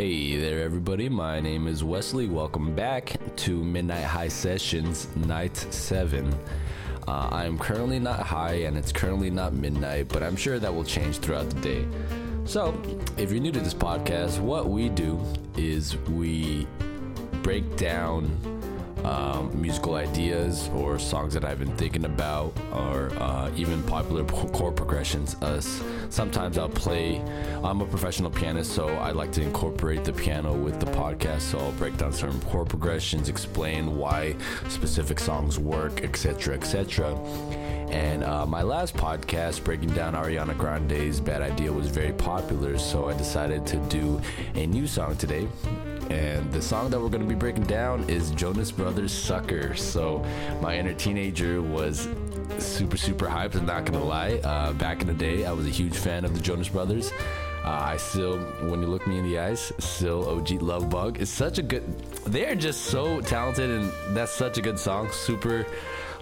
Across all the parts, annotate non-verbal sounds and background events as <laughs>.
Hey there, everybody. My name is Wesley. Welcome back to Midnight High Sessions, Night 7. Uh, I am currently not high and it's currently not midnight, but I'm sure that will change throughout the day. So, if you're new to this podcast, what we do is we break down um, musical ideas or songs that I've been thinking about, or uh, even popular <laughs> chord progressions. Uh, sometimes I'll play. I'm a professional pianist, so I like to incorporate the piano with the podcast. So I'll break down certain chord progressions, explain why specific songs work, etc., etc. And uh, my last podcast, breaking down Ariana Grande's Bad Idea, was very popular, so I decided to do a new song today and the song that we're going to be breaking down is Jonas Brothers Sucker. So my inner teenager was super, super hyped. I'm not going to lie. Uh, back in the day, I was a huge fan of the Jonas Brothers. Uh, I still, when you look me in the eyes, still OG Love Bug. It's such a good, they're just so talented, and that's such a good song. Super,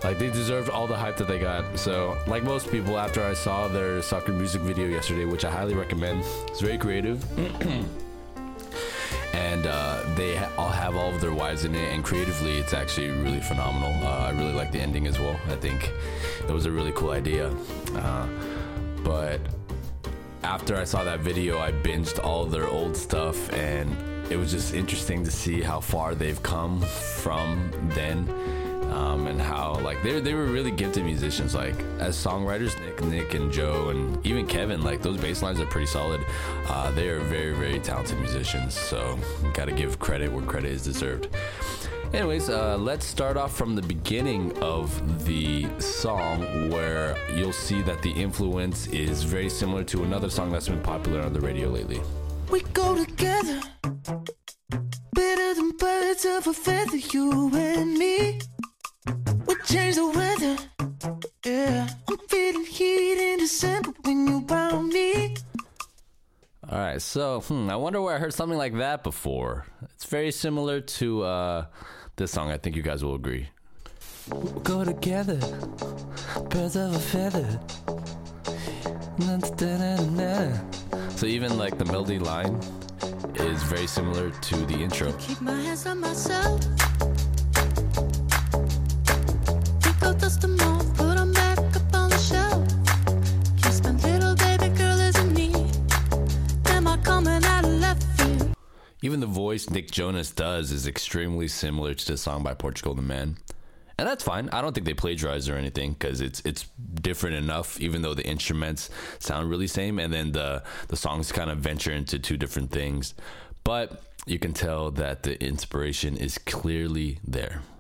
like, they deserved all the hype that they got. So, like most people, after I saw their Sucker music video yesterday, which I highly recommend, it's very creative. <clears throat> and uh, they all have all of their wives in it and creatively it's actually really phenomenal. Uh, i really like the ending as well. I think it was a really cool idea. Uh, but after i saw that video i binged all their old stuff and it was just interesting to see how far they've come from then um, and how like they they were really gifted musicians. Like as songwriters, Nick, Nick, and Joe, and even Kevin, like those bass lines are pretty solid. Uh, they are very very talented musicians. So got to give credit where credit is deserved. Anyways, uh, let's start off from the beginning of the song where you'll see that the influence is very similar to another song that's been popular on the radio lately. We go together, better than birds of a feather, you and me. We change the weather, yeah. I'm feeling heat in December when you found me. All right, so hmm, I wonder where I heard something like that before. It's very similar to uh, this song. I think you guys will agree. We'll go together, birds of a feather. So even like the melody line is very similar to the intro. Voice Nick Jonas does is extremely similar to the song by Portugal the Man. And that's fine. I don't think they plagiarized or anything because it's it's different enough. Even though the instruments sound really same, and then the the songs kind of venture into two different things, but you can tell that the inspiration is clearly there.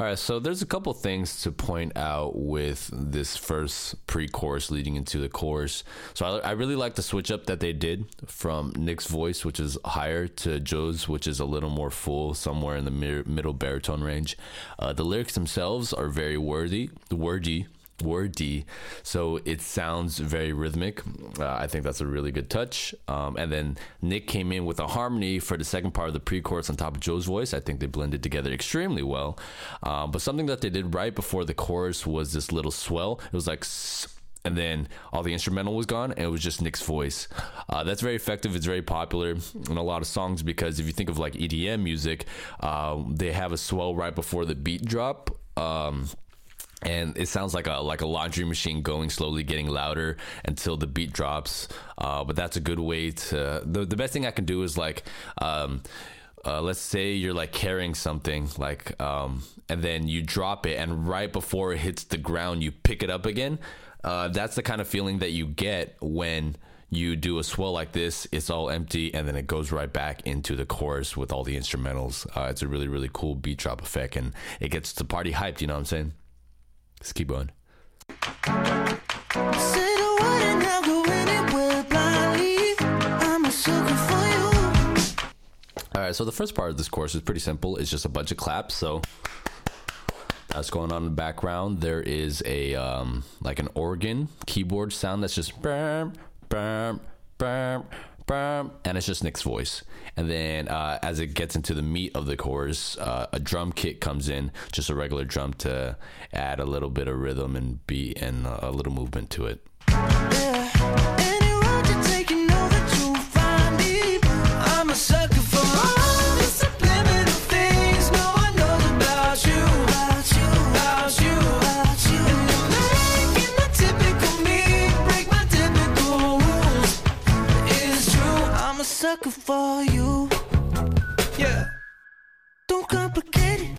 All right, so there's a couple things to point out with this first pre-chorus leading into the chorus. So I, I really like the switch up that they did from Nick's voice, which is higher, to Joe's, which is a little more full, somewhere in the mi- middle baritone range. Uh, the lyrics themselves are very wordy, wordy, D. so it sounds very rhythmic. Uh, I think that's a really good touch. Um, and then Nick came in with a harmony for the second part of the pre-chorus on top of Joe's voice. I think they blended together extremely well. Um, but something that they did right before the chorus was this little swell. It was like. <sniffs> And then all the instrumental was gone, and it was just Nick's voice. Uh, that's very effective. It's very popular in a lot of songs because if you think of like EDM music, uh, they have a swell right before the beat drop. Um, and it sounds like a like a laundry machine going slowly getting louder until the beat drops. Uh, but that's a good way to the, the best thing i can do is like um, uh, let's say you're like carrying something like um, and then you drop it and right before it hits the ground you pick it up again. Uh, that's the kind of feeling that you get when you do a swell like this it's all empty and then it goes right back into the chorus with all the instrumentals. Uh, it's a really really cool beat drop effect and it gets the party hyped you know what i'm saying Let's keep going. Say the word and I'll go anywhere blindly. I'm a sucker for you. All right, so the first part of this chorus is pretty simple. It's just a bunch of claps. So that's going on in the background. There is a um, like an organ keyboard sound that's just bam, bam, bam, and it's just Nick's voice. And then uh, as it gets into the meat of the chorus, uh, a drum kit comes in, just a regular drum to add a little bit of rhythm and beat and a little movement to it. Don't complicate it.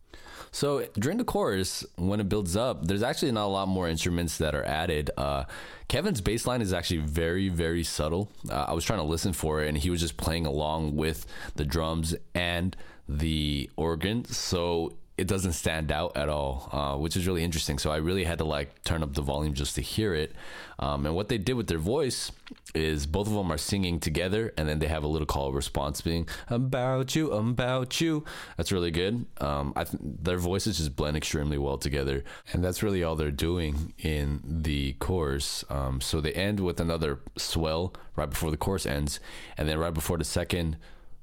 So during the chorus, when it builds up, there's actually not a lot more instruments that are added. Uh, Kevin's bass line is actually very, very subtle. Uh, I was trying to listen for it, and he was just playing along with the drums and the organ. So it doesn't stand out at all, uh, which is really interesting. So I really had to like turn up the volume just to hear it. Um, and what they did with their voice is both of them are singing together, and then they have a little call response being "about you, about you." That's really good. Um, th- their voices just blend extremely well together, and that's really all they're doing in the chorus. Um, so they end with another swell right before the chorus ends, and then right before the second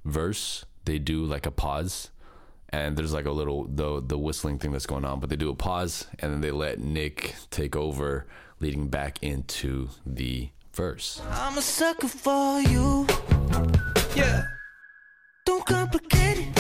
verse, they do like a pause and there's like a little the the whistling thing that's going on but they do a pause and then they let nick take over leading back into the verse I'm a sucker for you. Yeah. Don't complicate it.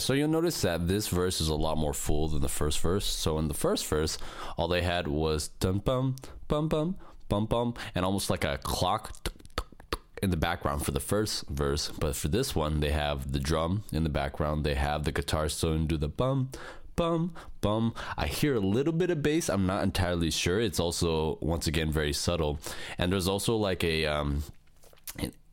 So you'll notice that this verse is a lot more full than the first verse so in the first verse all they had was dum bum bum bum bum bum and almost like a clock in the background for the first verse, but for this one, they have the drum in the background. They have the guitar starting to do the bum, bum, bum. I hear a little bit of bass. I'm not entirely sure. It's also once again very subtle, and there's also like a um,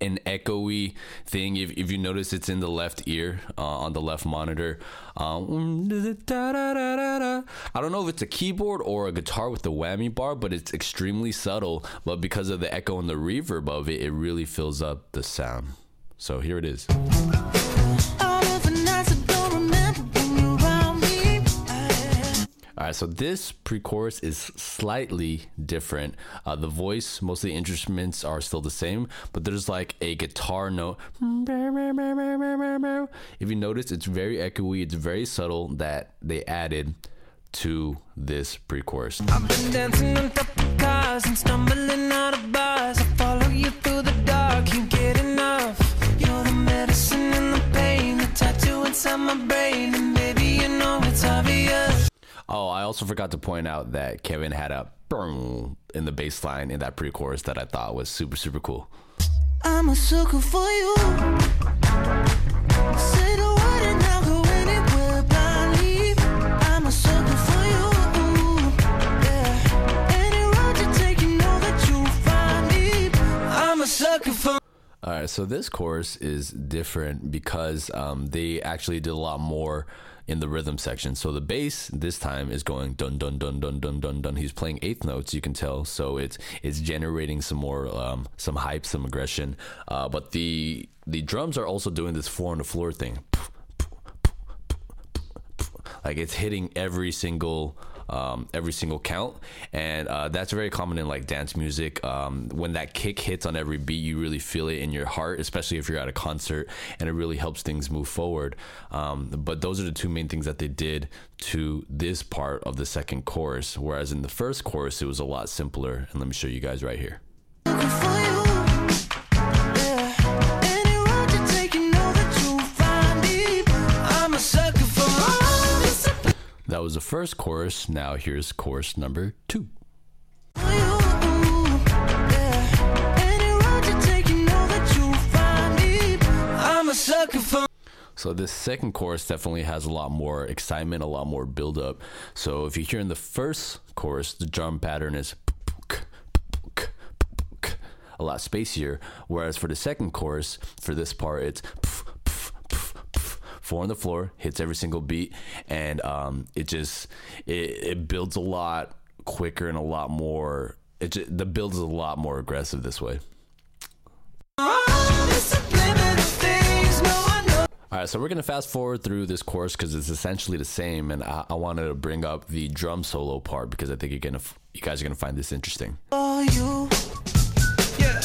an, echoey thing. If, if you notice, it's in the left ear uh, on the left monitor. Um, I don't know if it's a keyboard or a guitar with the whammy bar, but it's extremely subtle. But because of the echo and the reverb of it, it really fills up the sound. So here it is. Right, so this pre-chorus is slightly different. Uh, the voice, most of the instruments are still the same, but there's like a guitar note. If you notice, it's very echoey. It's very subtle that they added to this pre-chorus. I've been dancing on top of cars and stumbling out of bars. I follow you through the dark, can't get enough. You're the medicine and the pain, the tattoo inside my brain, Oh, I also forgot to point out that Kevin had a boom in the bass line in that pre-chorus that I thought was super super cool. I'm a sucker for you. Say the word and I'll go anywhere blindly. I'm a sucker for you. Yeah. Any road you take, you know that you'll find me. I'm a sucker for. All right, so this chorus is different because um, they actually did a lot more in the rhythm section. So the bass this time is going dun dun dun dun dun dun dun. He's playing eighth notes, you can tell. So it's it's generating some more um, some hype, some aggression. Uh, but the the drums are also doing this four on the floor thing. Like it's hitting every single um, every single count, and uh, that's very common in like dance music. Um, when that kick hits on every beat, you really feel it in your heart, especially if you're at a concert, and it really helps things move forward. Um, but those are the two main things that they did to this part of the second chorus. Whereas in the first chorus, it was a lot simpler. And let me show you guys right here. That was the first chorus. Now here's chorus number two. So this second chorus definitely has a lot more excitement, a lot more build up. So if you hear in the first chorus, the drum pattern is a lot spacier, whereas for the second chorus, for this part, it's four on the floor, hits every single beat, and um, it just it, it builds a lot quicker and a lot more. It just, the build is a lot more aggressive this way. all right, so we're gonna fast forward through this chorus because it's essentially the same, and I, I wanted to bring up the drum solo part because I think you're gonna, you guys are gonna find this interesting. for you. Yeah.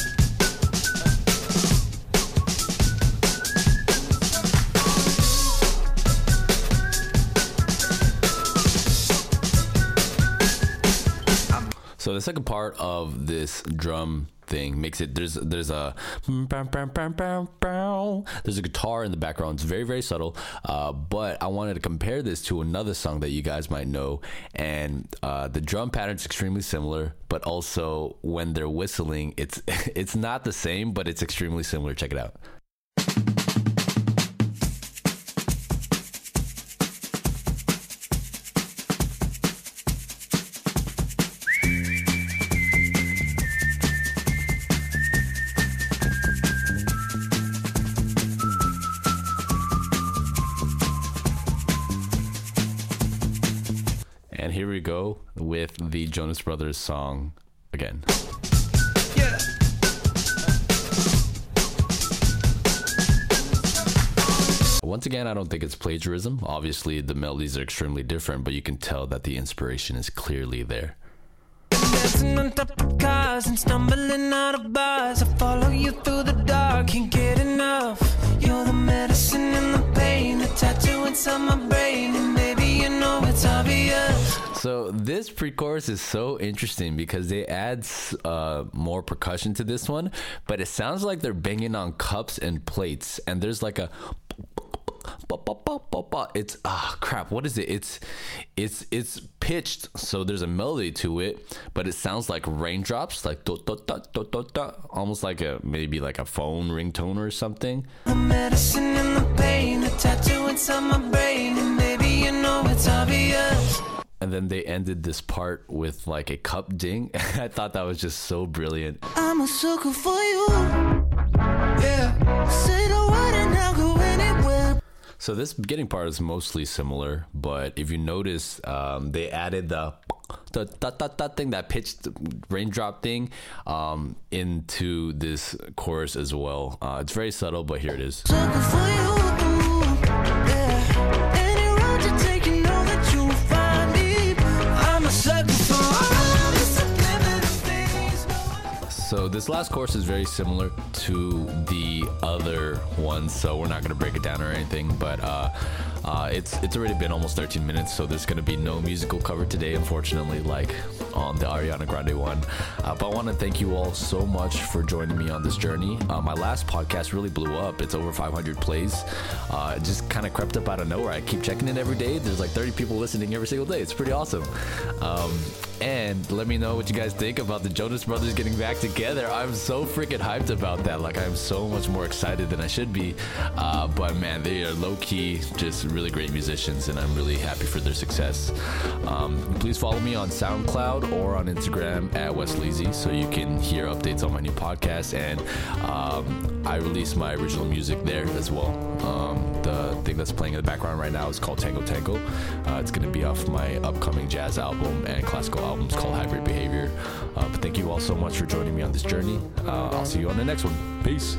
So the second part of this drum thing makes it there's there's a there's a guitar in the background. It's very very subtle, uh, but I wanted to compare this to another song that you guys might know, and uh, the drum pattern's extremely similar, but also when they're whistling, it's <laughs> it's not the same, but it's extremely similar. Check it out. The Jonas Brothers song again. Yeah. Once again, I don't think it's plagiarism. Obviously, the melodies are extremely different, but you can tell that the inspiration is clearly there. Dancing on top of cars and stumbling out of bars. I follow you through the dark, can't get enough. You're the medicine and the pain, the tattoo inside my brain, So this pre-chorus is so interesting because they add uh, more percussion to this one, but it sounds like they're banging on cups and plates, and there's like a it's ah crap what is it? It's it's it's pitched so there's a melody to it but it sounds like raindrops like do, do, do, do, do, do, almost like a maybe like a phone ringtone or something. The medicine and the pain, the tattoo inside my brain, and then they ended this part with like a cup ding <laughs> i thought that was just so brilliant I'm a sucker for you. Yeah. Say the word and I'll go anywhere. So this beginning part is mostly similar, but if you notice, um, they added the the that, dot, dot thing, that pitched raindrop thing, um, into this chorus as well. Uh, it's very subtle, but here it is. Sucker for you. Yeah. So this last chorus is very similar to the other ones, so we're not gonna break it down or anything. But uh, uh, it's it's already been almost 13 minutes, so there's gonna be no musical cover today, unfortunately, like on the Ariana Grande one. Uh, but I want to thank you all so much for joining me on this journey. Uh, my last podcast really blew up; it's over 500 plays. Uh, it just kind of crept up out of nowhere. I keep checking it every day. There's like 30 people listening every single day. It's pretty awesome. Um, and let me know what you guys think about the Jonas Brothers getting back together. I'm so freaking hyped about that. Like, I'm so much more excited than I should be. Uh, but man, they are low key, just really great musicians, and I'm really happy for their success. Um, please follow me on SoundCloud or on Instagram at Wes Leezy so you can hear updates on my new podcast. And um, I release my original music there as well. Um, the thing that's playing in the background right now is called Tango Tango. Uh, it's going to be off my upcoming jazz album and classical albums called Hybrid Behavior. Uh, but thank you all so much for joining me on this journey. Uh, I'll see you on the next one. Peace.